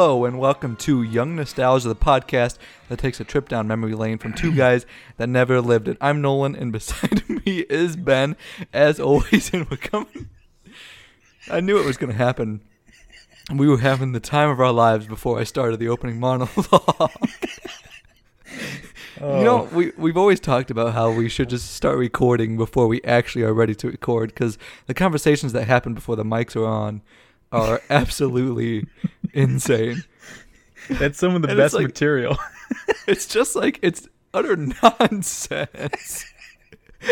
Hello and welcome to Young Nostalgia, the podcast that takes a trip down memory lane from two guys that never lived it. I'm Nolan, and beside me is Ben, as always, and we're coming. I knew it was going to happen. We were having the time of our lives before I started the opening monologue. You know, oh. we we've always talked about how we should just start recording before we actually are ready to record because the conversations that happen before the mics are on are absolutely insane. That's some of the And it's best like- material. It's just like it's utter nonsense.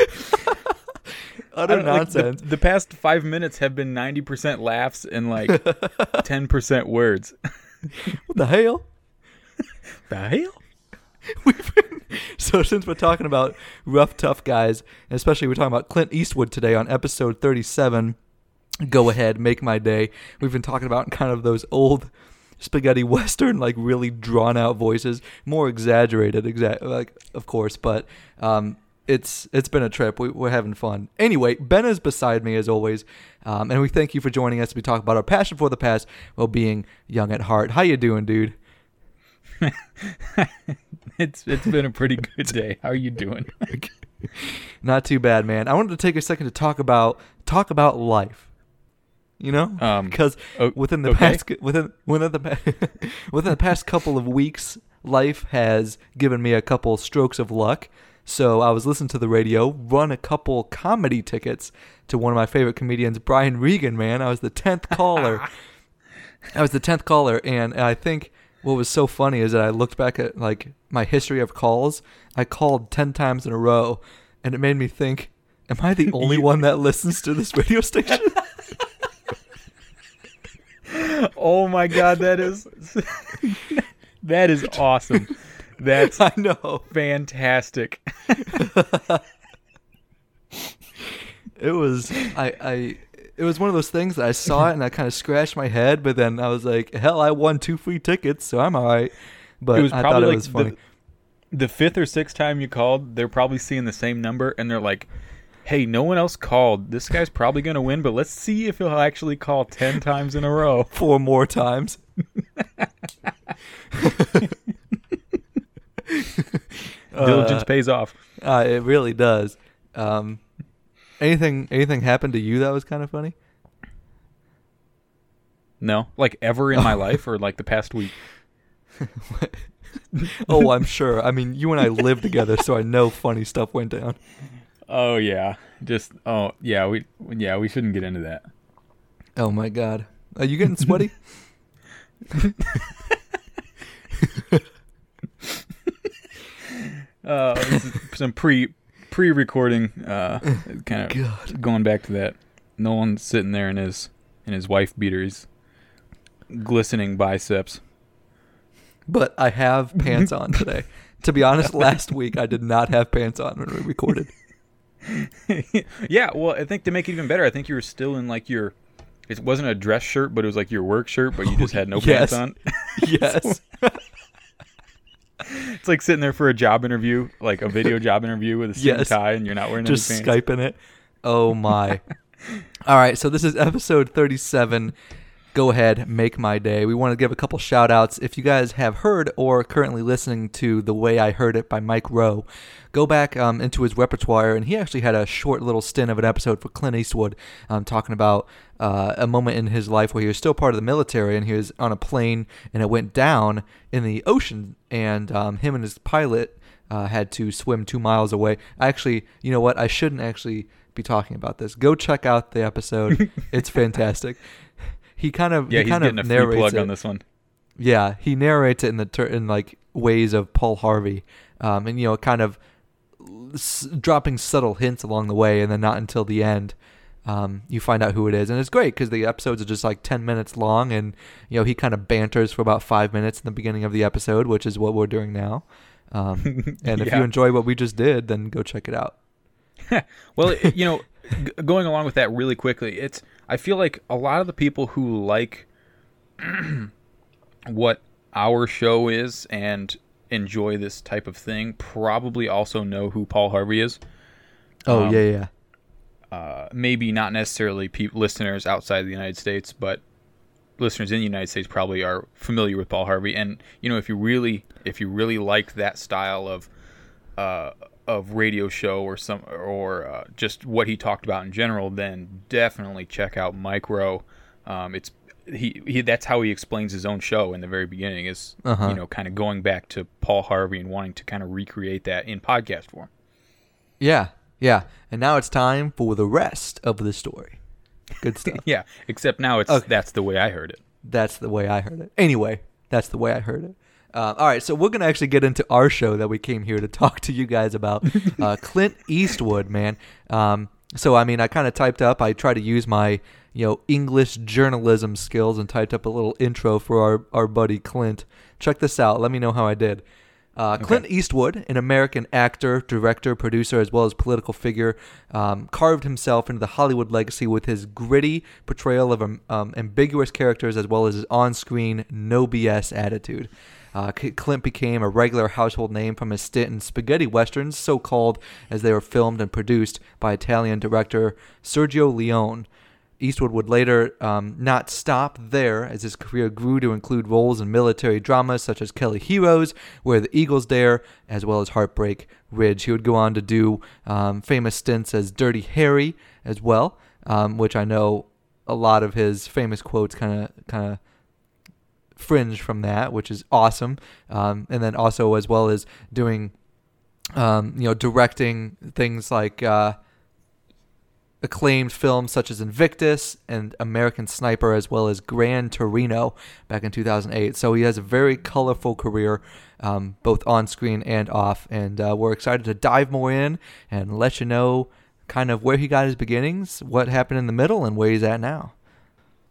Utter don't like, the- nonsense. the, past five minutes have been ninety percent laughs and like ten percent words. what the hell? The hell? We've been, so since we're talking about rough, tough guys, and especially we're talking about Clint Eastwood today on episode 37, go ahead, make my day. We've been talking about kind of those old spaghetti western, like really drawn out voices, more exaggerated, exa- like of course, but um, it's it's been a trip. We, we're having fun. Anyway, Ben is beside me as always, um, and we thank you for joining us. We talk about our passion for the past while being young at heart. How you doing, dude? It's it's been a pretty good day. How are you doing? Not too bad, man. I wanted to take a second to talk about talk about life. You know, Um, because o- within the okay. past within within the within the past couple of weeks, life has given me a couple strokes of luck. So I was listening to the radio, run a couple comedy tickets to one of my favorite comedians, Brian Regan. Man, I was the tenth caller. I was the tenth caller, and I think what was so funny is that I looked back at like my history of calls. I called ten times in a row, and it made me think: Am I the only one that listens to this radio station? Oh my god, that is that is awesome. That's I know fantastic. it was. I. I it was one of those things that I saw it and I kind of scratched my head, but then I was like, "Hell, I won two free tickets, so I'm all right." But it was I probably thought it like was funny. The, the fifth or sixth time you called, they're probably seeing the same number and they're like, "Hey, no one else called. This guy's probably gonna win, but let's see if he'll actually call ten times in a row." Four more times. Diligence pays off. Uh, it really does. Um, anything anything happened to you that was kind of funny? No, like ever in my life or like the past week. oh, I'm sure. I mean, you and I live together, so I know funny stuff went down. Oh yeah, just oh yeah, we yeah we shouldn't get into that. Oh my god, are you getting sweaty? Uh, some pre pre recording. Uh, kind of God. going back to that. Nolan's sitting there in his in his wife beaters, glistening biceps. But I have pants on today. To be honest, last week I did not have pants on when we recorded. yeah, well, I think to make it even better, I think you were still in like your. It wasn't a dress shirt, but it was like your work shirt, but you just had no Yes. pants on. Yes. It's like sitting there for a job interview, like a video job interview with a suit Yes. and tie, and you're not wearing Just any pants. Skyping it. Oh my. All right, so this is episode 37. Go ahead, make my day. We want to give a couple shout outs. If you guys have heard or are currently listening to The Way I Heard It by Mike Rowe, go back um, into his repertoire, and he actually had a short little stint of an episode for Clint Eastwood um, talking about uh, a moment in his life where he was still part of the military and he was on a plane and it went down in the ocean, and um, him and his pilot uh, had to swim two miles away. Actually, you know what? I shouldn't actually be talking about this. Go check out the episode. it's fantastic. He kind of Yeah, he he's kind getting a of narrates plug it. on this one. Yeah, he narrates it in the ter- in like ways of Paul Harvey, um, and you know, kind of s- dropping subtle hints along the way, and then not until the end. Um, you find out who it is, and it's great because the episodes are just like ten minutes long, and you know he kind of banters for about five minutes in the beginning of the episode, which is what we're doing now. Um, and if you enjoy what we just did, then go check it out. Well, you know, g- going along with that really quickly, it's I feel like a lot of the people who like what our show is and enjoy this type of thing probably also know who Paul Harvey is. Oh Um, yeah, yeah. Uh, maybe not necessarily pe- listeners outside the United States, but listeners in the United States probably are familiar with Paul Harvey, and you know if you really if you really like that style of uh, of radio show or some or uh, just what he talked about in general, then definitely check out Mike Rowe. Um, it's he, he that's how he explains his own show in the very beginning is Uh-huh. you know kind of going back to Paul Harvey and wanting to kind of recreate that in podcast form. Yeah, yeah. And now it's time for the rest of the story. Good stuff. Yeah, except now it's Okay. that's the way I heard it. That's the way I heard it. Anyway, that's the way I heard it. Uh, all right, so we're gonna actually get into our show that we came here to talk to you guys about. Uh, Clint Eastwood, man. Um, so I mean, I kind of typed up. I tried to use my you know English journalism skills and typed up a little intro for our our buddy Clint. Check this out. Let me know how I did. Uh, Clint Eastwood, an American actor, director, producer, as well as political figure, um, carved himself into the Hollywood legacy with his gritty portrayal of um, um, ambiguous characters as well as his on screen, no BS attitude. Uh, Clint became a regular household name from his stint in spaghetti westerns, so called as they were filmed and produced by Italian director Sergio Leone. Eastwood would later um, not stop there as his career grew to include roles in military dramas such as Kelly Heroes, Where the Eagles Dare, as well as Heartbreak Ridge. He would go on to do um, famous stints as Dirty Harry as well, um, which I know a lot of his famous quotes kind of kind of fringe from that, which is awesome. Um, and then also as well as doing, um, you know, directing things like. Uh, acclaimed films such as Invictus and American Sniper, as well as Gran Torino back in 2008. So he has a very colorful career, um, both on screen and off. And uh, we're excited to dive more in and let you know kind of where he got his beginnings, what happened in the middle, and where he's at now.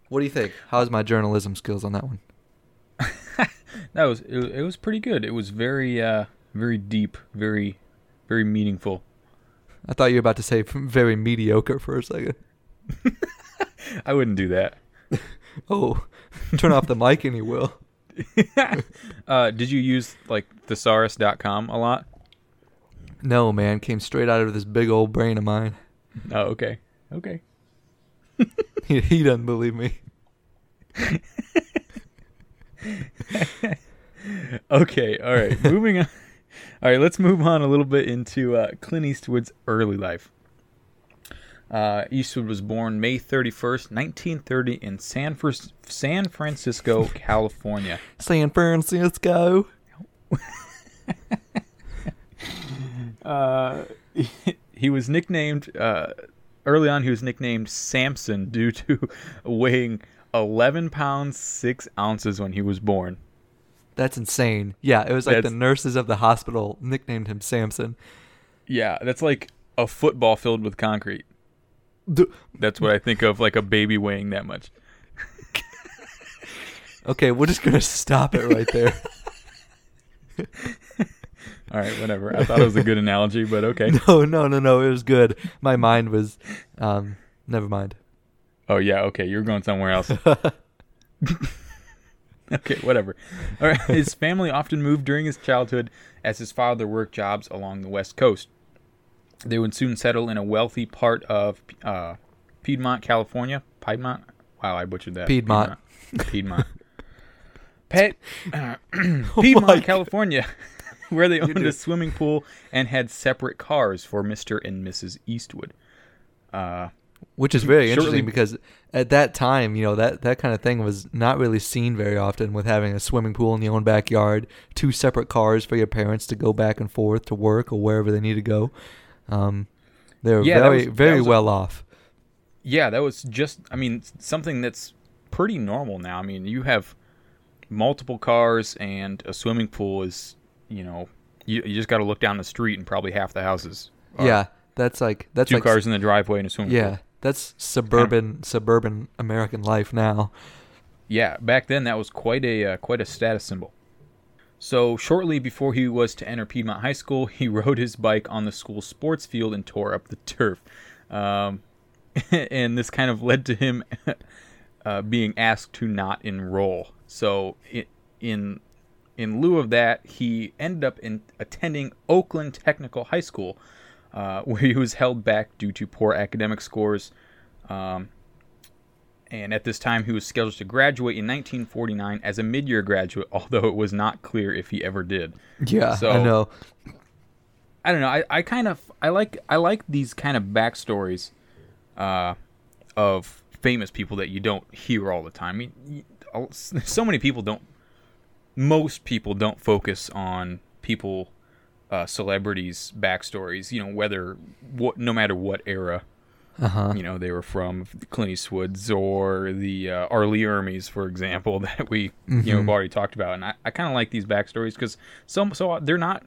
What do you think? How's my journalism skills on that one? That was it, it was pretty good. It was very uh very deep, very very meaningful. I thought you were about to say very mediocre for a second. I wouldn't do that. Oh, turn off the mic and you will. Uh did you use like thesaurus.com a lot? No, man, came straight out of this big old brain of mine. Oh, okay. Okay. He, he doesn't believe me. Okay, all right. Moving on. All right, let's move on a little bit into uh, Clint Eastwood's early life. Uh, Eastwood was born May 31st, 1930, in San, Fr- San Francisco, California. San Francisco. Uh, he was nicknamed, uh, early on, he was nicknamed Samson due to weighing 11 pounds 6 ounces when he was born. That's insane. Yeah, it was like the nurses of the hospital nicknamed him Samson. Yeah, that's like a football filled with concrete. D- That's what I think of, like a baby weighing that much. Okay, we're just gonna stop it right there. All right, whatever. I thought it was a good analogy, but okay. no, no, no, no. It was good. My mind was, um, never mind. Oh yeah, okay. You're going somewhere else. okay, whatever. All right. His family often moved during his childhood as his father worked jobs along the west coast. They would soon settle in a wealthy part of uh, Piedmont, California. Piedmont. Wow, I butchered that. Piedmont. Piedmont. Piedmont. Pet, uh, Oh Piedmont, my California, where they owned a swimming pool and had separate cars for Mr. and Mrs. Eastwood. Uh, Which is very interesting because at that time, you know, that, that kind of thing was not really seen very often with having a swimming pool in your own backyard, two separate cars for your parents to go back and forth to work or wherever they need to go. Um, they were Yeah, very, was- very was a- well off. Yeah, that was just, I mean, something that's pretty normal now. I mean, you have multiple cars and a swimming pool is, you know, you, you just got to look down the street and probably half the houses. are Yeah, that's like that's Two like cars in the driveway and a swimming Yeah, pool. That's suburban suburban American life now. Yeah, back then that was quite a uh, quite a status symbol. So shortly before he was to enter Piedmont High School, he rode his bike on the school sports field and tore up the turf. Um, and this kind of led to him uh, being asked to not enroll. So in in lieu of that, he ended up in attending Oakland Technical High School, uh, where he was held back due to poor academic scores. Um, and at this time he was scheduled to graduate in 1949 as a mid-year graduate, although it was not clear if he ever did. Yeah, So- I know. I don't know. I, I kind of I like I like these kind of backstories uh, of famous people that you don't hear all the time. I mean, so many people don't. Most people don't focus on people, uh, celebrities' backstories. You know, whether what no matter what era Uh huh. you know they were from Clint Eastwood's or the uh, R. Lee for example, that we you know have already talked about. And I, I kind of like these backstories because some so they're not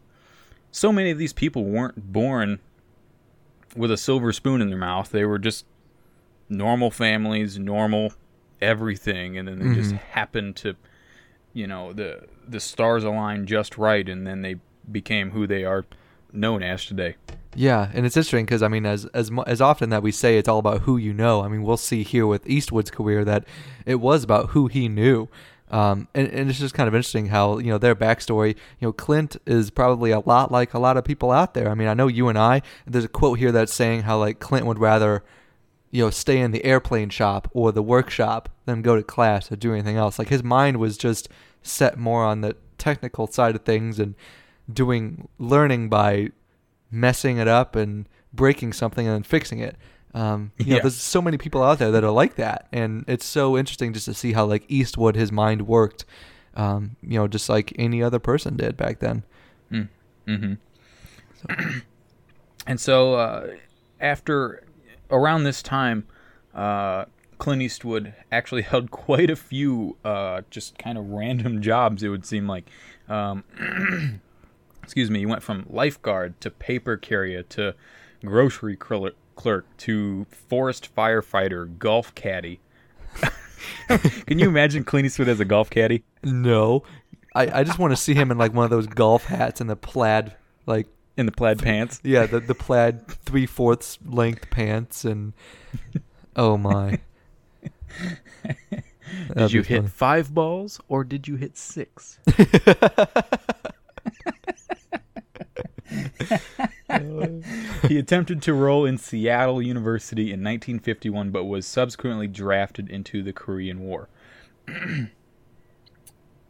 so many of these people weren't born with a silver spoon in their mouth. They were just normal families, normal everything, and then they just happened to you know the the stars aligned just right, and then they became who they are known as today. Yeah, and it's interesting because I mean, as as as often that we say it's all about who you know. I mean, we'll see here with Eastwood's career that it was about who he knew. Um, and, and it's just kind of interesting how you know their backstory. You know, Clint is probably a lot like a lot of people out there. I mean, I know you and I. There's a quote here that's saying how like Clint would rather, you know, stay in the airplane shop or the workshop than go to class or do anything else. Like his mind was just set more on the technical side of things and doing learning by messing it up and breaking something and then fixing it. Um, you know, there's so many people out there that are like that, and it's so interesting just to see how like Eastwood his mind worked. Um, you know, just like any other person did back then. Mm-hmm. and so uh, after around this time, uh, Clint Eastwood actually held quite a few uh, just kind of random jobs. It would seem like. Um, excuse me. He went from lifeguard to paper carrier to grocery clerk, clerk to forest firefighter, golf caddy. Can you imagine Clint Eastwood as a golf caddy? No, I, I just want to see him in like one of those golf hats and the plaid like In the plaid pants. yeah the the plaid three fourths length pants and oh my. Did you hit funny. five balls or did you hit six? he attempted to enroll in Seattle University in 1951, but was subsequently drafted into the Korean War.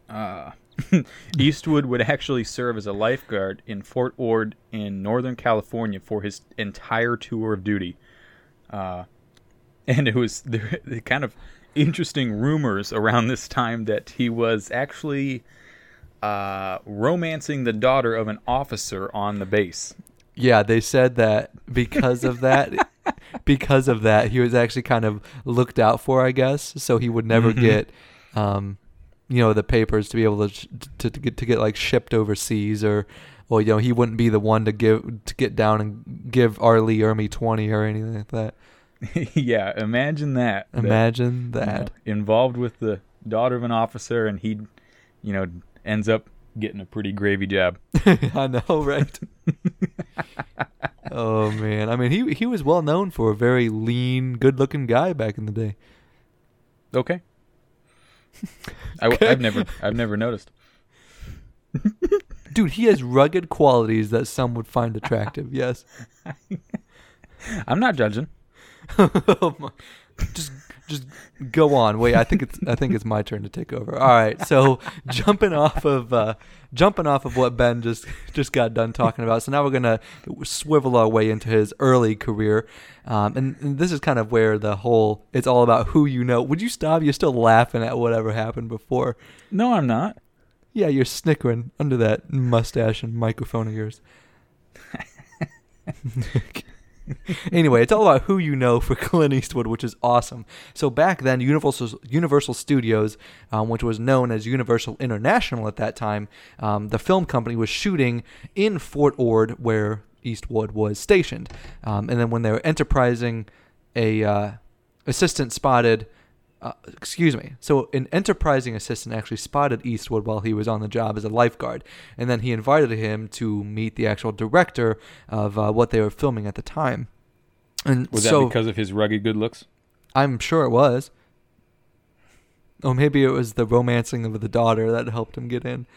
uh, Eastwood would actually serve as a lifeguard in Fort Ord in Northern California for his entire tour of duty. Uh, and it was there the kind of interesting rumors around this time that he was actually uh, romancing the daughter of an officer on the base. Yeah, they said that because of that, because of that, he was actually kind of looked out for, I guess. So he would never Mhm. get, um, you know, the papers to be able to to, to get to get like shipped overseas, or, or you know, he wouldn't be the one to give to get down and give R. Lee Ermey twenty or anything like that. yeah, imagine that. that, Imagine you know, that. involved with the daughter of an officer, and he, you know, ends up getting a pretty gravy job. I know, right? oh man, I mean, he he was well known for a very lean, good-looking guy back in the day. Okay. I, have never, I've never noticed. Dude, he has rugged qualities that some would find attractive. Yes. I'm not judging. Oh just just go on. Wait, I think it's I think it's my turn to take over. All right. So jumping off of uh, jumping off of what Ben just just got done talking about. So now we're gonna swivel our way into his early career, um, and, and this is kind of where the whole it's all about who you know. Would you stop? You're still laughing at whatever happened before. No, I'm not. Yeah, you're snickering under that mustache and microphone of yours. anyway, it's all about who you know for Clint Eastwood, which is awesome. So back then, Universal Universal Studios, um, which was known as Universal International at that time, um, the film company was shooting in Fort Ord, where Eastwood was stationed. Um, and then when they were enterprising, a uh, assistant spotted. Uh, excuse me. So an enterprising assistant actually spotted Eastwood while he was on the job as a lifeguard, and then he invited him to meet the actual director of uh, what they were filming at the time. And Was so that because of his rugged good looks? I'm sure it was. Oh, maybe it was the romancing of the daughter that helped him get in.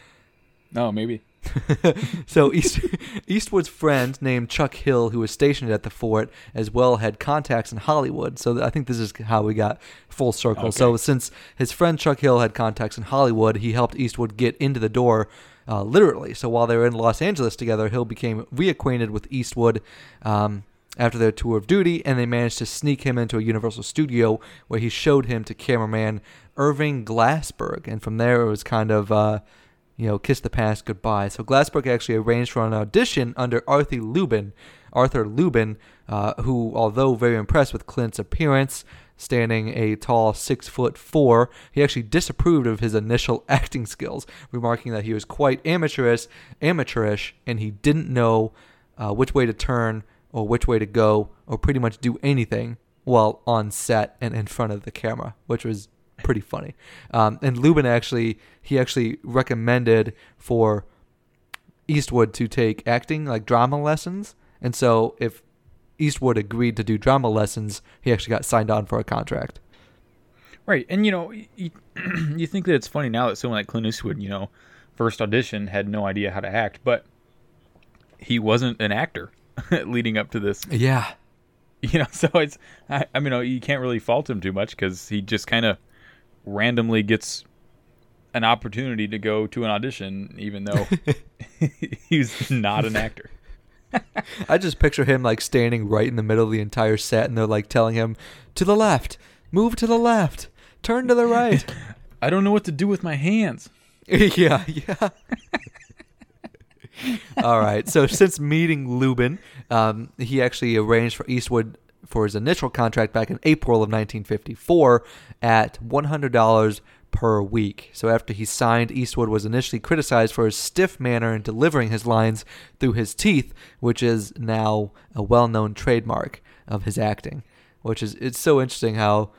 No, maybe. so East, Eastwood's friend named Chuck Hill, who was stationed at the fort as well, had contacts in Hollywood. So I think this is how we got full circle. Okay. So since his friend Chuck Hill had contacts in Hollywood, he helped Eastwood get into the door. Uh, literally. So while they were in Los Angeles together, Hill became reacquainted with Eastwood um, after their tour of duty, and they managed to sneak him into a Universal studio where he showed him to cameraman Irving Glassberg. And from there, it was kind of. Uh, you know, kiss the past goodbye. So Glassberg actually arranged for an audition under Arthur Lubin. Arthur Lubin, uh, who, although very impressed with Clint's appearance, standing a tall six foot four, he actually disapproved of his initial acting skills, remarking that he was quite amateurish, amateurish, and he didn't know uh, which way to turn or which way to go or pretty much do anything while on set and in front of the camera, which was pretty funny. Um, and Lubin actually he actually recommended for Eastwood to take acting like drama lessons, and so if Eastwood agreed to do drama lessons, he actually got signed on for a contract. Right, and you know, you, you think that it's funny now that someone like Clint Eastwood, you know, first audition had no idea how to act, but he wasn't an actor leading up to this. Yeah, You know, so it's I, I mean, you can't really fault him too much because he just kind of randomly gets an opportunity to go to an audition, even though he's not an actor. I just picture him like standing right in the middle of the entire set, and they're like telling him to the left, move to the left, turn to the right. I don't know what to do with my hands. yeah, yeah. All right. So since meeting Lubin, um, he actually arranged for Eastwood for his initial contract back in April of 1954 at $100 per week. So after he signed, Eastwood was initially criticized for his stiff manner in delivering his lines through his teeth, which is now a well-known trademark of his acting. Which is it's so interesting how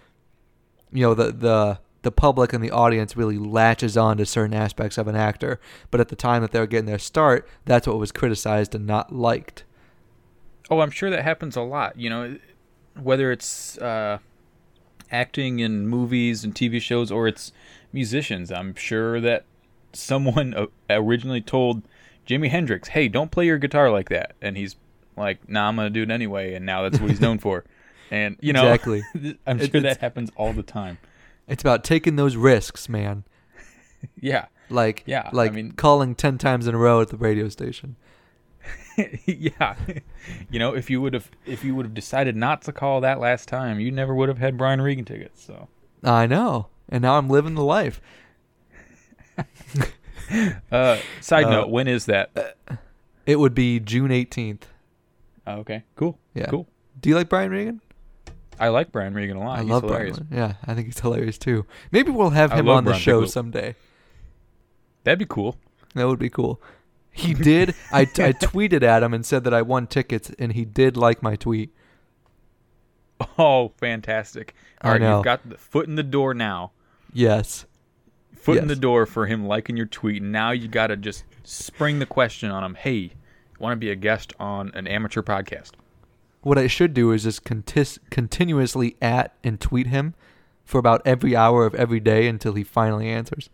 you know the the the public and the audience really latches on to certain aspects of an actor, but at the time that they were getting their start, that's what was criticized and not liked. Oh, I'm sure that happens a lot. You know, whether it's uh, acting in movies and TV shows or it's musicians. I'm sure that someone originally told Jimi Hendrix, "Hey, don't play your guitar like that," and he's like, "Nah, I'm gonna do it anyway." And now that's what he's known for. And you know, Exactly. I'm sure it's- that happens all the time. It's about taking those risks, man. Yeah, Like Yeah, like I mean- calling 10 times in a row at the radio station. yeah. you know, if you would have if you would have decided not to call that last time, you never would have had Brian Regan tickets. So. I know. And now I'm living the life. Uh, side Uh, note, when is that? It would be June 18th. Oh, okay, cool. Yeah. Cool. Do you like Brian Regan? I like Brian Regan a lot. I He's love hilarious. Brian. Yeah, I think he's hilarious too. Maybe we'll have I him on the show Bigelow. someday. That'd be cool. That would be cool. He did. I, I tweeted at him and said that I won tickets, and he did like my tweet. Oh, fantastic! I All right, know. you've got the foot in the door now. Yes. Foot in the door for him liking your tweet. And now you got to just spring the question on him. Hey, want to be a guest on an amateur podcast? What I should do is just contis- continuously at and tweet him for about every hour of every day until he finally answers.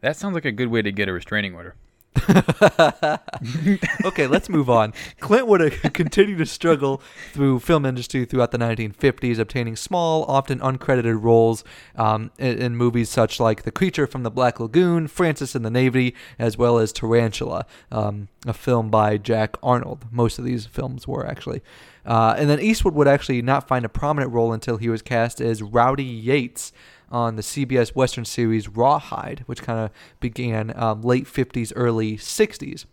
That sounds like a good way to get a restraining order. okay, let's move on. Clint would have continued to struggle through film industry throughout the 1950s, obtaining small, often uncredited roles um, in, in movies such like The Creature from the Black Lagoon, Francis in the Navy, as well as Tarantula, um, a film by Jack Arnold. Most of these films were actually. Uh, and then Eastwood would actually not find a prominent role until he was cast as Rowdy Yates on the CBS Western series Rawhide, which kind of began um, late 50s, early 60s.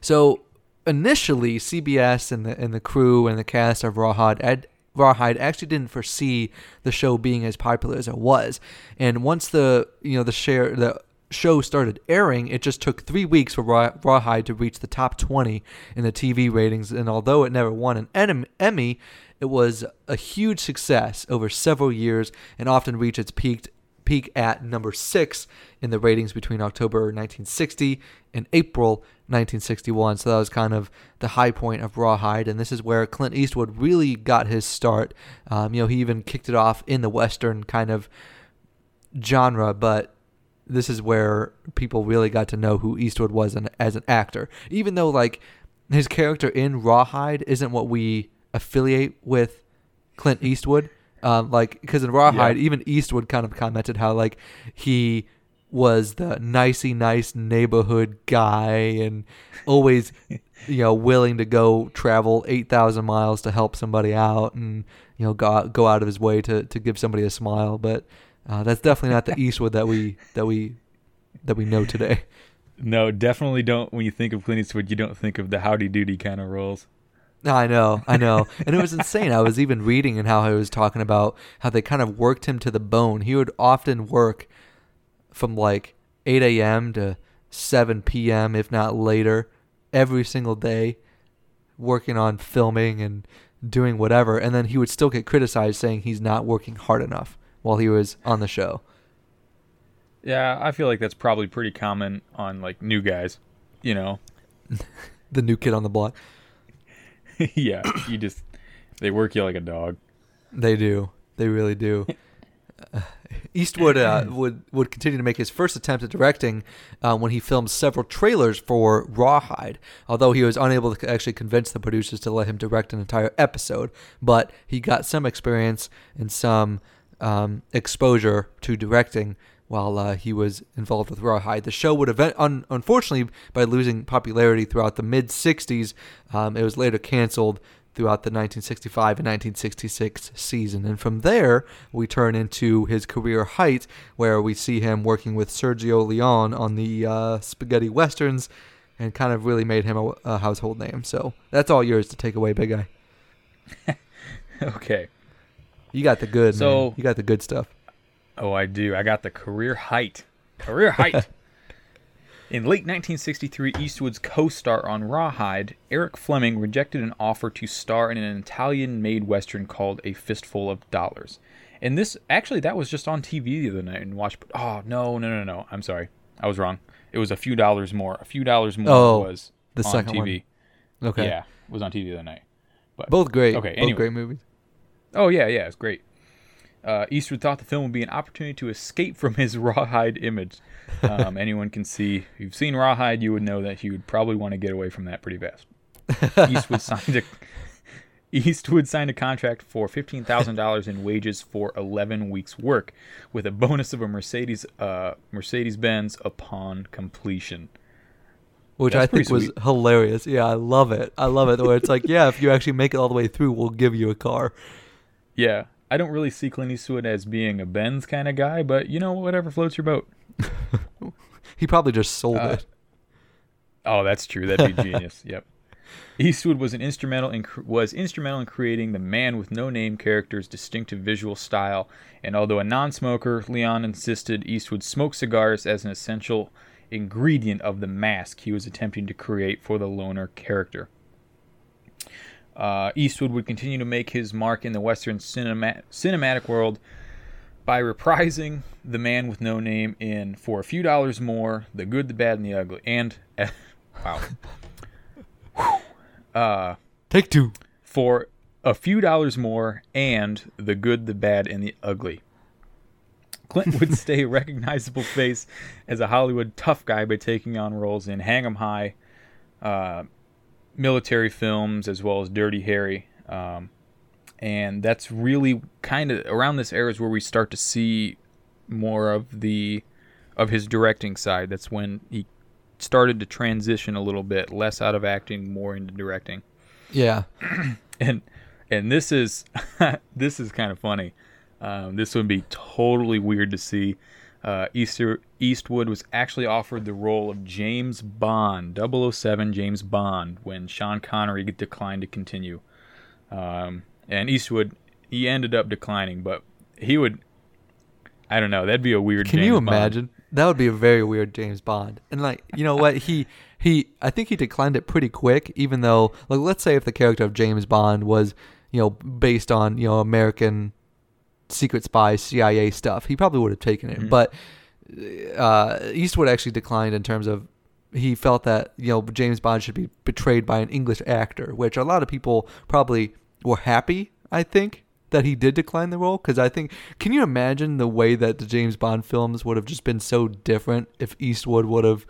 So initially, CBS and the and the crew and the cast of Rawhide ad, Rawhide actually didn't foresee the show being as popular as it was. And once the you know the share the show started airing, it just took three weeks for Raw, Rawhide to reach the top 20 in the TV ratings. And although it never won an Emmy, it was a huge success over several years and often reached its peak peak at number six in the ratings between October 1960 and April 1961. So that was kind of the high point of Rawhide, and this is where Clint Eastwood really got his start. Um, you know, he even kicked it off in the Western kind of genre, but this is where people really got to know who Eastwood was an, as an actor. Even though like his character in Rawhide isn't what we affiliate with Clint Eastwood. Um, like because in Rawhide, Yeah. even Eastwood kind of commented how like he was the nicey nice neighborhood guy and always you know willing to go travel 8000 miles to help somebody out and you know go out, go out of his way to, to give somebody a smile but uh, that's definitely not the Eastwood that we that we that we know today No, definitely don't. When you think of Clint Eastwood, you don't think of the howdy doody kind of roles. I know, I know. And it was insane. I was even reading and how I was talking about how they kind of worked him to the bone. He would often work from like 8 a.m. to 7 p.m., if not later, every single day, working on filming and doing whatever. And then he would still get criticized saying he's not working hard enough while he was on the show. Yeah, I feel like that's probably pretty common on like new guys. You know, The new kid on the block. yeah, you just they work you like a dog. They do. They really do. Uh, Eastwood uh, would would continue to make his first attempt at directing uh, when he filmed several trailers for Rawhide. Although he was unable to actually convince the producers to let him direct an entire episode, but he got some experience and some um, exposure to directing while uh, he was involved with Rawhide. The show would event, un- unfortunately, by losing popularity throughout the mid '60s, um, it was later canceled throughout the 1965 and 1966 season. And from there, we turn into his career height, where we see him working with Sergio Leone on the uh, spaghetti westerns, and kind of really made him a, a household name. So that's all yours to take away, big guy. okay. You got the good. So- man. you got the good stuff. Oh, I do. I got the career height. Career height. In late 1963, Eastwood's co-star on Rawhide, Eric Fleming rejected an offer to star in an Italian-made western called A Fistful of Dollars. And this, actually, that was just on TV the other night and watched. Oh no, no, no, no! I'm sorry, I was wrong. It was a few dollars more. A few dollars more Oh, was the on second TV. one. Okay. Yeah, it was on TV the other night. But Both great. Okay, Both anyway. great movies. Oh yeah, yeah, it's great. Uh, Eastwood thought the film would be an opportunity to escape from his rawhide image. Um, anyone can see. If you've seen Rawhide, you would know that he would probably want to get away from that pretty fast. Eastwood signed a Eastwood signed a contract for fifteen thousand dollars in wages for eleven weeks' work, with a bonus of a Mercedes uh, Mercedes Benz upon completion. Which That's I think was hilarious. Yeah, I love it. I love it. Where it's like, yeah, if you actually make it all the way through, we'll give you a car. Yeah, I don't really see Clint Eastwood as being a Benz kind of guy, but you know, whatever floats your boat. He probably just sold Uh, it. Oh, that's true. That'd be genius. Yep. Eastwood was an instrumental in was instrumental in creating the Man with No Name character's distinctive visual style, and although a non-smoker, Leone insisted Eastwood smoke cigars as an essential ingredient of the mask he was attempting to create for the loner character. Uh, Eastwood would continue to make his mark in the Western cinema- cinematic world by reprising The Man with No Name in For a Few Dollars More, The Good, the Bad, and the Ugly. And, wow. uh, Take two. for a few dollars more and The Good, the Bad, and the Ugly. Clint would stay a recognizable face as a Hollywood tough guy by taking on roles in Hang 'em High, uh, military films, as well as Dirty Harry. Um, and that's really kind of around this era is where we start to see more of the of his directing side. That's when he started to transition a little bit, less out of acting, more into directing Yeah. and and this is this is kind of funny. Um, this would be totally weird to see. Uh, Easter Eastwood was actually offered the role of James Bond, 007 James Bond, when Sean Connery declined to continue. Um, and Eastwood he ended up declining, but he would. I don't know. That'd be a weird. Can James you Bond. imagine? That would be a very weird James Bond. And like, you know what? He he I think he declined it pretty quick even though like let's say if the character of James Bond was, you know, based on, you know, American secret spy CIA stuff, he probably would have taken it. Mhm. But uh Eastwood actually declined in terms of he felt that, you know, James Bond should be betrayed by an English actor, which a lot of people probably were happy, I think, that he did decline the role because I think can you imagine the way that the James Bond films would have just been so different if Eastwood would have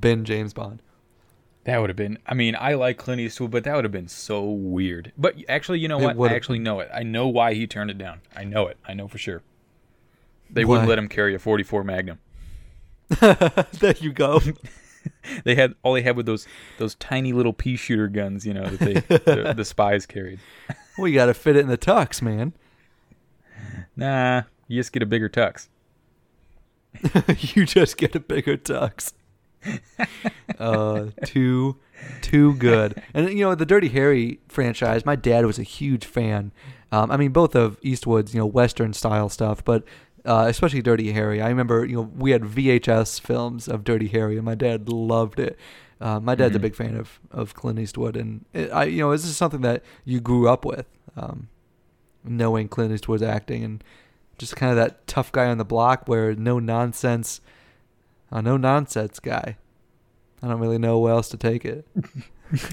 been James Bond. That would have been. I mean, I like Clint Eastwood, but that would have been so weird. But actually, you know what? I actually know it. I know why he turned it down. I know it. I know for sure. They Why? wouldn't let him carry a 44 Magnum. there you go. They had all they had with those those tiny little pea shooter guns, you know, that they the, the spies carried. well, you got to fit it in the tux, man. Nah, you just get a bigger tux. you just get a bigger tux. uh, too, too good. And you know the Dirty Harry franchise. My dad was a huge fan. Um, I mean, both of Eastwood's, you know, Western style stuff, but uh, especially Dirty Harry. I remember, you know, we had VHS films of Dirty Harry, and my dad loved it. Uh, my dad's a Mhm. big fan of, of Clint Eastwood, and it, I, you know, this is something that you grew up with, um, knowing Clint Eastwood's acting and just kind of that tough guy on the block, where no nonsense, a no nonsense guy. I don't really know where else to take it.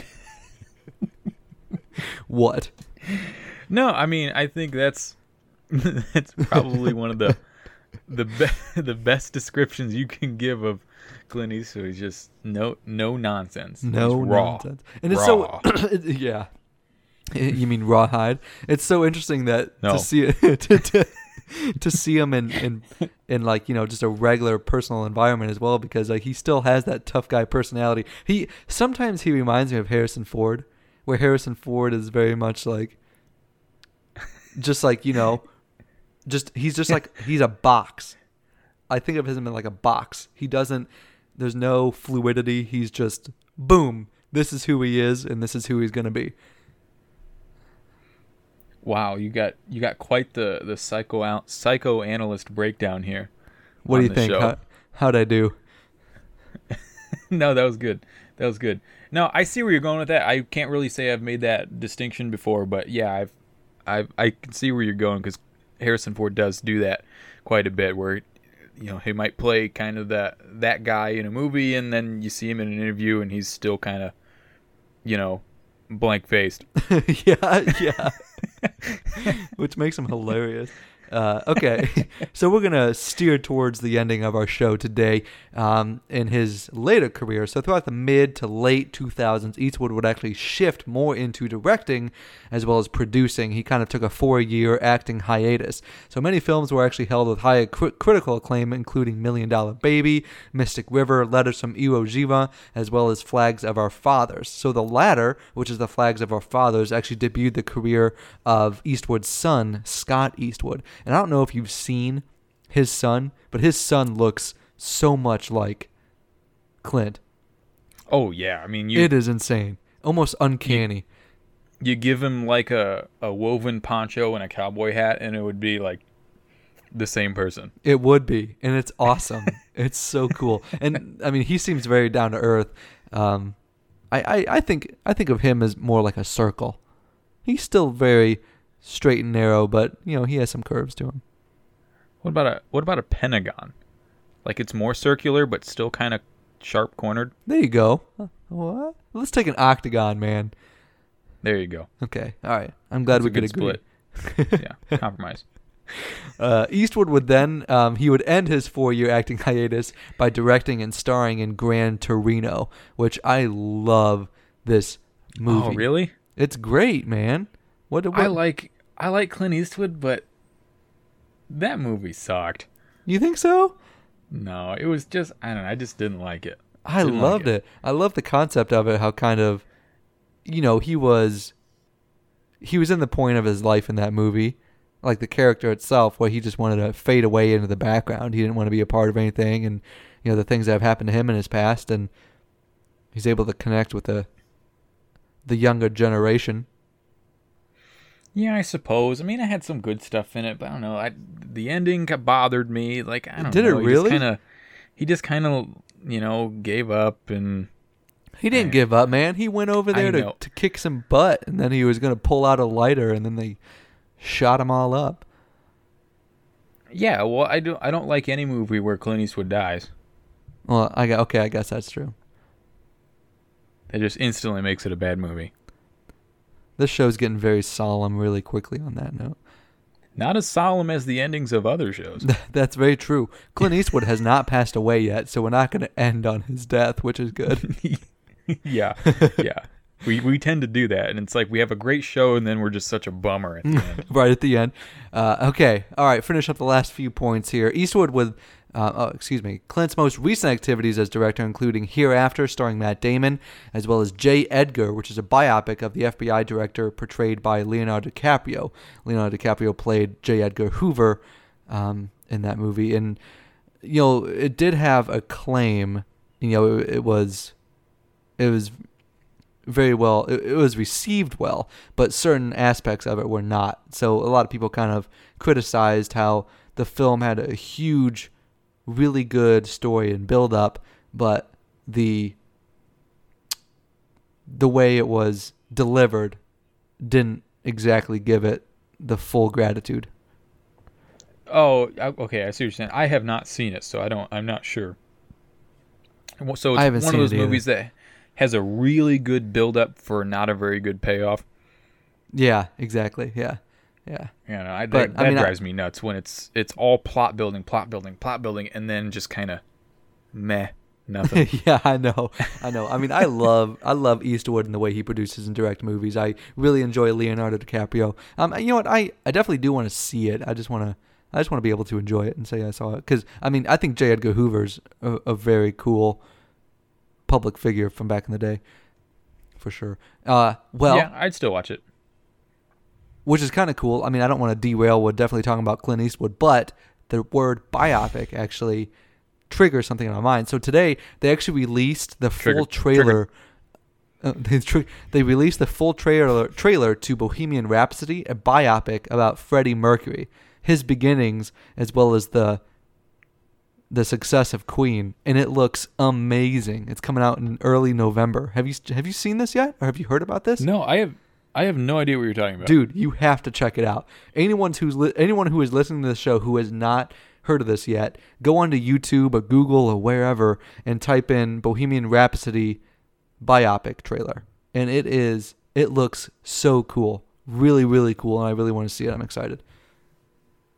what? No, I mean, I think that's that's probably one of the the be- the best descriptions you can give of Clint Eastwood. Is just no no nonsense. No He's raw. nonsense. And it's so yeah. You mean rawhide? It's so interesting that No. to see it to, to, to see him in, in in like you know just a regular personal environment as well because like he still has that tough guy personality. He sometimes he reminds me of Harrison Ford, where Harrison Ford is very much like just like you know just he's just like he's a box. I think of him in like a box. He doesn't. There's no fluidity. He's just boom. This is who he is, and this is who he's gonna be. Wow, you got you got quite the the psycho psychoanalyst breakdown here. What do you think? How, how'd I do? no, that was good. That was good. No, I see where you're going with that. I can't really say I've made that distinction before, but yeah, I've, I've I can see where you're going because Harrison Ford does do that quite a bit. Where, you know, he might play kind of that that guy in a movie, and then you see him in an interview, and he's still kind of, you know, blank faced. yeah, yeah. Which makes him hilarious. Uh, okay, so we're gonna steer towards the ending of our show today. Um, in his later career, so throughout the mid to late 2000s, Eastwood would actually shift more into directing as well as producing. He kind of took a four-year acting hiatus. So many films were actually held with high cri- critical acclaim, including Million Dollar Baby, Mystic River, Letters from Iwo Jima, as well as Flags of Our Fathers. So the latter, which is the Flags of Our Fathers, actually debuted the career of Eastwood's son, Scott Eastwood. And I don't know if you've seen his son, but his son looks so much like Clint. Oh yeah, I mean you it is insane, almost uncanny. you give him like a a woven poncho and a cowboy hat, and it would be like the same person. It would be, and it's awesome. it's so cool, and I mean, he seems very down to earth. Um, I, I, I think I think of him as more like a circle. He's still very straight and narrow, but you know he has some curves to him. What about a what about a pentagon? Like it's more circular but still kind of sharp cornered. There you go. What? Let's take an octagon, man. There you go. Okay, all right. I'm glad That's we a could good agree. split. yeah, compromise. Uh, Eastwood would then um, he would end his four-year acting hiatus by directing and starring in Gran Torino, which I love. This movie. Oh, really? It's great, man. What? what I like I like Clint Eastwood, but that movie sucked. you think so? No, it was just I don't know. I just didn't like it. I Didn't like loved it. it. I love the concept of it. How kind of, you know, he was, he was in the point of his life in that movie, like the character itself, where he just wanted to fade away into the background. He didn't want to be a part of anything, and you know the things that have happened to him in his past, and he's able to connect with the, the younger generation. Yeah, I suppose. I mean, it had some good stuff in it, but I don't know. I, the ending bothered me. Like I don't Did it really? Kind of. He just kind of you know gave up and He didn't I- give up, man. He went over there to, to kick some butt, and then he was gonna pull out a lighter, and then they shot him all up. yeah. Well, I don't. I don't like any movie where Clint Eastwood dies. Well, I got okay. I guess that's true. It just instantly makes it a bad movie. This show's getting very solemn really quickly on that note. Not as solemn as the endings of other shows. That's very true. Clint Eastwood has not passed away yet, so we're not going to end on his death, which is good. yeah, yeah. We we tend to do that, and it's like we have a great show, and then we're just such a bummer at the end. right at the end. Uh, okay, all right. Finish up the last few points here. Eastwood with, uh, oh, excuse me, Clint's most recent activities as director, including Hereafter, starring Matt Damon, as well as J. Edgar, which is a biopic of the FBI director portrayed by Leonardo DiCaprio. Leonardo DiCaprio played J. Edgar Hoover um, in that movie, and you know it did have a claim. You know, it, it was, it was very well. It, it, was received well, but certain aspects of it were not. So a lot of people kind of criticized how the film had a huge, really good story and build up, but the the way it was delivered didn't exactly give it the full gratitude. Oh, okay. I see what you're saying. I have not seen it, so I don't. I'm not sure. So it's one of those movies that has a really good build up for not a very good payoff. Yeah, exactly. Yeah. Yeah. You know, I, but, that, I mean, drives I, me nuts when it's it's all plot building, plot building, plot building, and then just kind of meh, nothing. yeah, I know, I know. I mean, I love I love Eastwood and the way he produces and direct movies. I really enjoy Leonardo DiCaprio. Um, you know what? I I definitely do want to see it. I just want to I just want to be able to enjoy it and say I saw it because I mean I think J. Edgar Hoover's a, a very cool public figure from back in the day, for sure. Uh, well, yeah, I'd still watch it. Which is kind of cool. I mean, I don't want to derail. We're definitely talking about Clint Eastwood, but the word biopic actually triggers something in my mind. So today they actually released the Trigger. full trailer. Uh, they, tri- they released the full trailer trailer to Bohemian Rhapsody, a biopic about Freddie Mercury, his beginnings, as well as the the success of Queen, and it looks amazing. It's coming out in early November. Have you have you seen this yet, or have you heard about this? No, I have. I have no idea what you're talking about, dude. You have to check it out. Anyone who's li- anyone who is listening to the show who has not heard of this yet, go onto YouTube or Google or wherever and type in Bohemian Rhapsody biopic trailer, and it is it looks so cool, really really cool, and I really want to see it. I'm excited.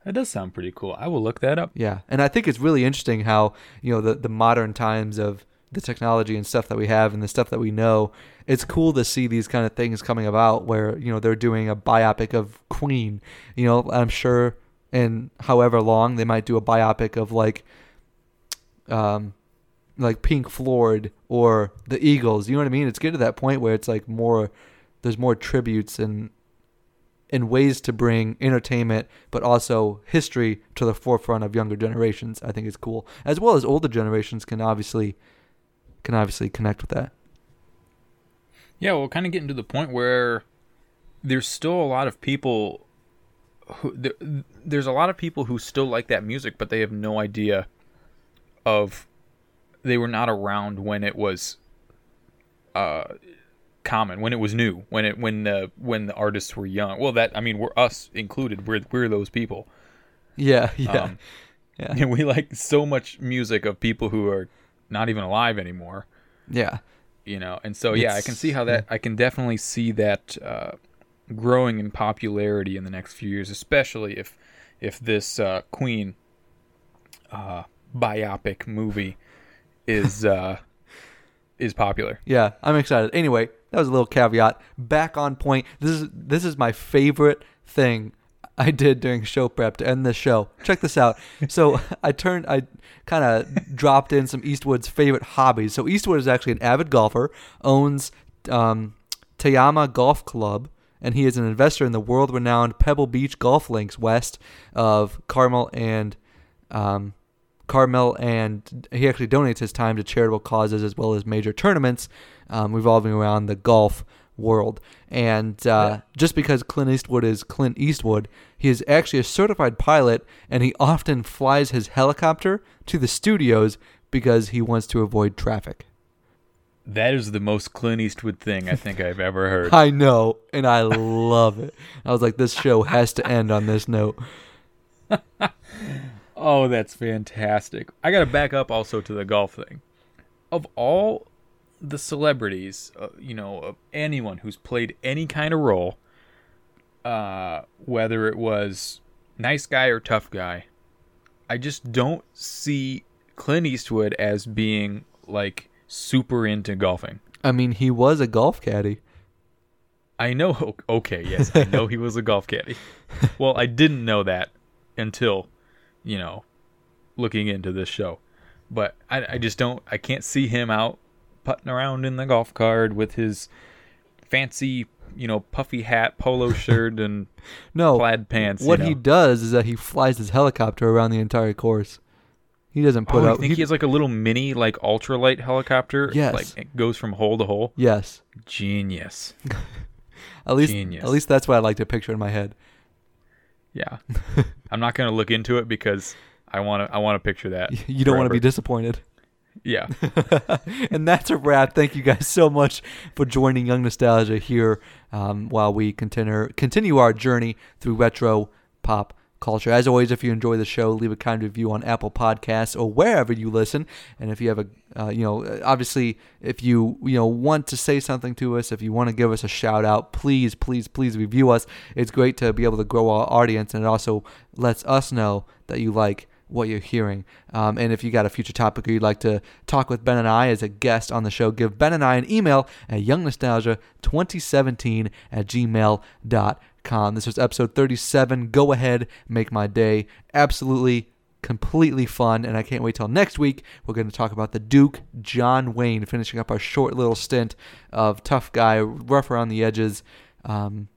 That does sound pretty cool. I will look that up. Yeah, and I think it's really interesting how you know the the modern times of the technology and stuff that we have and the stuff that we know. It's cool to see these kind of things coming about where you know they're doing a biopic of Queen. You know, I'm sure in however long they might do a biopic of like, um, like Pink Floyd or the Eagles. You know what I mean? It's getting to that point where it's like more. There's more tributes and and ways to bring entertainment but also history to the forefront of younger generations i think is cool as well as older generations can obviously can obviously connect with that. Yeah we're kind of getting to the point where there's still a lot of people who there, there's a lot of people who still like that music but they have no idea of they were not around when it was uh common when it was new when it when the when the artists were young. Well that i mean we're us included we're we're those people. Yeah yeah. Um, yeah. and we like so much music of people who are not even alive anymore. Yeah. You know and so it's, yeah i can see how that i can definitely see that uh, growing in popularity in the next few years especially if if this uh, queen uh, biopic movie is uh is popular. Yeah i'm excited. Anyway that was a little caveat. Back on point. This is this is my favorite thing I did during show prep to end this show. Check this out. So I turned, I kind of dropped in some Eastwood's favorite hobbies. So Eastwood is actually an avid golfer, owns um, Tehama Golf Club, and he is an investor in the world-renowned Pebble Beach golf links west of Carmel and um, Carmel, and he actually donates his time to charitable causes as well as major tournaments um, revolving around the golf world. And uh, yeah. just because Clint Eastwood is Clint Eastwood, he is actually a certified pilot, and he often flies his helicopter to the studios because he wants to avoid traffic. That is the most Clint Eastwood thing I think I've ever heard. I know, and I love it. I was like, this show has to end on this note. oh, that's fantastic. I got to back up also to the golf thing. Of all the celebrities, uh, you know, uh, anyone who's played any kind of role, uh, whether it was nice guy or tough guy, I just don't see Clint Eastwood as being like super into golfing. I mean, he was a golf caddy. I know. Okay, yes, I know he was a golf caddy. Well, I didn't know that until, you know, looking into this show. But I, I just don't. I can't see him out putting around in the golf cart with his fancy, you know, puffy hat, polo shirt, and No, plaid pants. what you he does is that he flies his helicopter around the entire course. He doesn't put oh, I think he, has like a little mini, like ultralight helicopter. Yes. Like it goes from hole to hole. yes, Genius. at least Genius. at least that's what I like to picture in my head. Yeah. I'm not gonna look into it because I want to. I want to picture that. You don't want to be disappointed. Yeah. and that's a wrap. Thank you guys so much for joining Young Nostalgia here um, while we continue continue our journey through retro pop culture. As always, if you enjoy the show, leave a kind review on Apple Podcasts or wherever you listen. And if you have a, uh, you know, obviously, if you you know want to say something to us, if you want to give us a shout out, please, please, please review us. It's great to be able to grow our audience, and it also lets us know that you like what you're hearing. Um, and if you got a future topic or you'd like to talk with Ben and I as a guest on the show, give Ben and I an email at youngnostalgia2017 at gmail.com. This was episode 37. Go ahead, make my day. Absolutely, completely fun. And I can't wait till next week. We're going to talk about the Duke John Wayne, finishing up our short little stint of tough guy, rough around the edges. Um,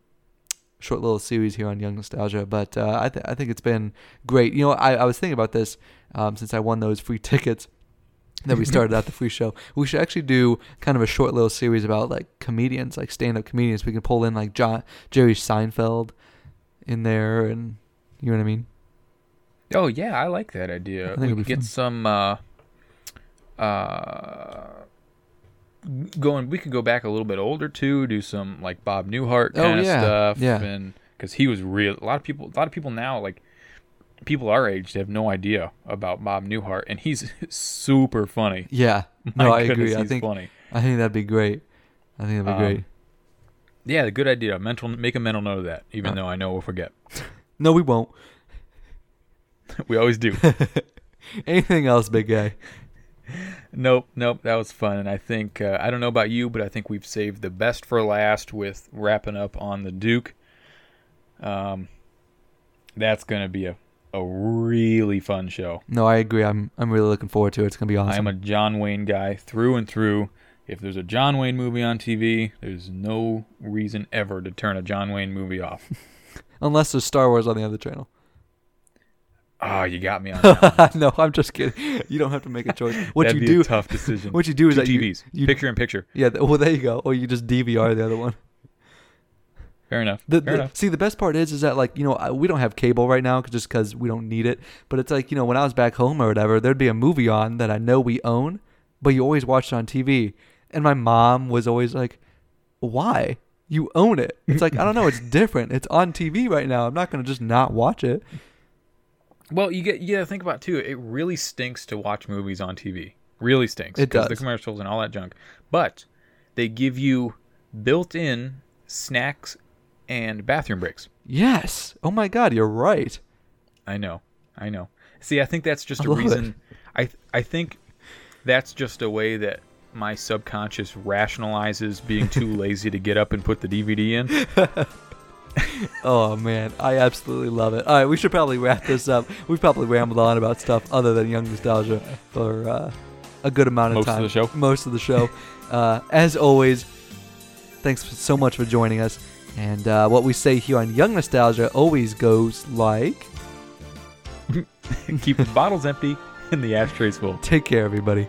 short little series here on Young Nostalgia, but uh, I, th- I think it's been great. You know, I, I was thinking about this um, since I won those free tickets that we started out the free show. We should actually do kind of a short little series about like comedians, like stand-up comedians. We can pull in like John Jerry Seinfeld in there, and you know what I mean. Oh yeah, I like that idea. We could get fun. some uh uh going we could go back a little bit older too, do some like Bob Newhart Oh, kind of yeah, stuff yeah. and cuz he was real a lot of people a lot of people now like people our age have no idea about Bob Newhart and he's super funny. Yeah, My no, I goodness, agree. I think funny. I think that'd be great. I think that'd be Um, great. Yeah, a good idea. Mental make a mental note of that even Uh. though I know we'll forget. No, we won't. we always do. Anything else, big guy? Nope, nope. That was fun, and I think uh, I don't know about you, but I think we've saved the best for last with wrapping up on the Duke. Um, that's gonna be a a really fun show. No, I agree. I'm I'm really looking forward to it. It's gonna be awesome. I'm a John Wayne guy through and through. If there's a John Wayne movie on TV, there's no reason ever to turn a John Wayne movie off. Unless there's Star Wars on the other channel. Oh, you got me on that. no, I'm just kidding. You don't have to make a choice. What That'd you do, a tough decision. what you do is Two that you- TVs, you- picture in picture. yeah. Well, there you go. Or you just DVR the other one. Fair enough. The, Fair the- enough. see, the best part is, is that like you know I, we don't have cable right now 'cause- just because we don't need it. But it's like you know when I was back home or whatever, there'd be a movie on that I know we own, but you always watch it on TV. And my mom was always like, "Why? You own it?" It's like I don't know. It's different. It's on TV right now. I'm not gonna just not watch it. Well, you get to think about it, too. It really stinks to watch movies on TV. Really stinks. It 'cause The commercials and all that junk. But they give you built-in snacks and bathroom breaks. Yes. Oh my God, you're right. I know. I know. See, I think that's just I a love it. reason. I I think that's just a way that my subconscious rationalizes being too lazy to get up and put the DVD in. Oh man, I absolutely love it. All right, we should probably wrap this up. We've probably rambled on about stuff other than young nostalgia for uh, a good amount of Most of the show. Most of the show. uh, as always, thanks so much for joining us. And uh, what we say here on Young Nostalgia always goes like, Keep the bottles empty and the ashtrays full. "Take care, everybody."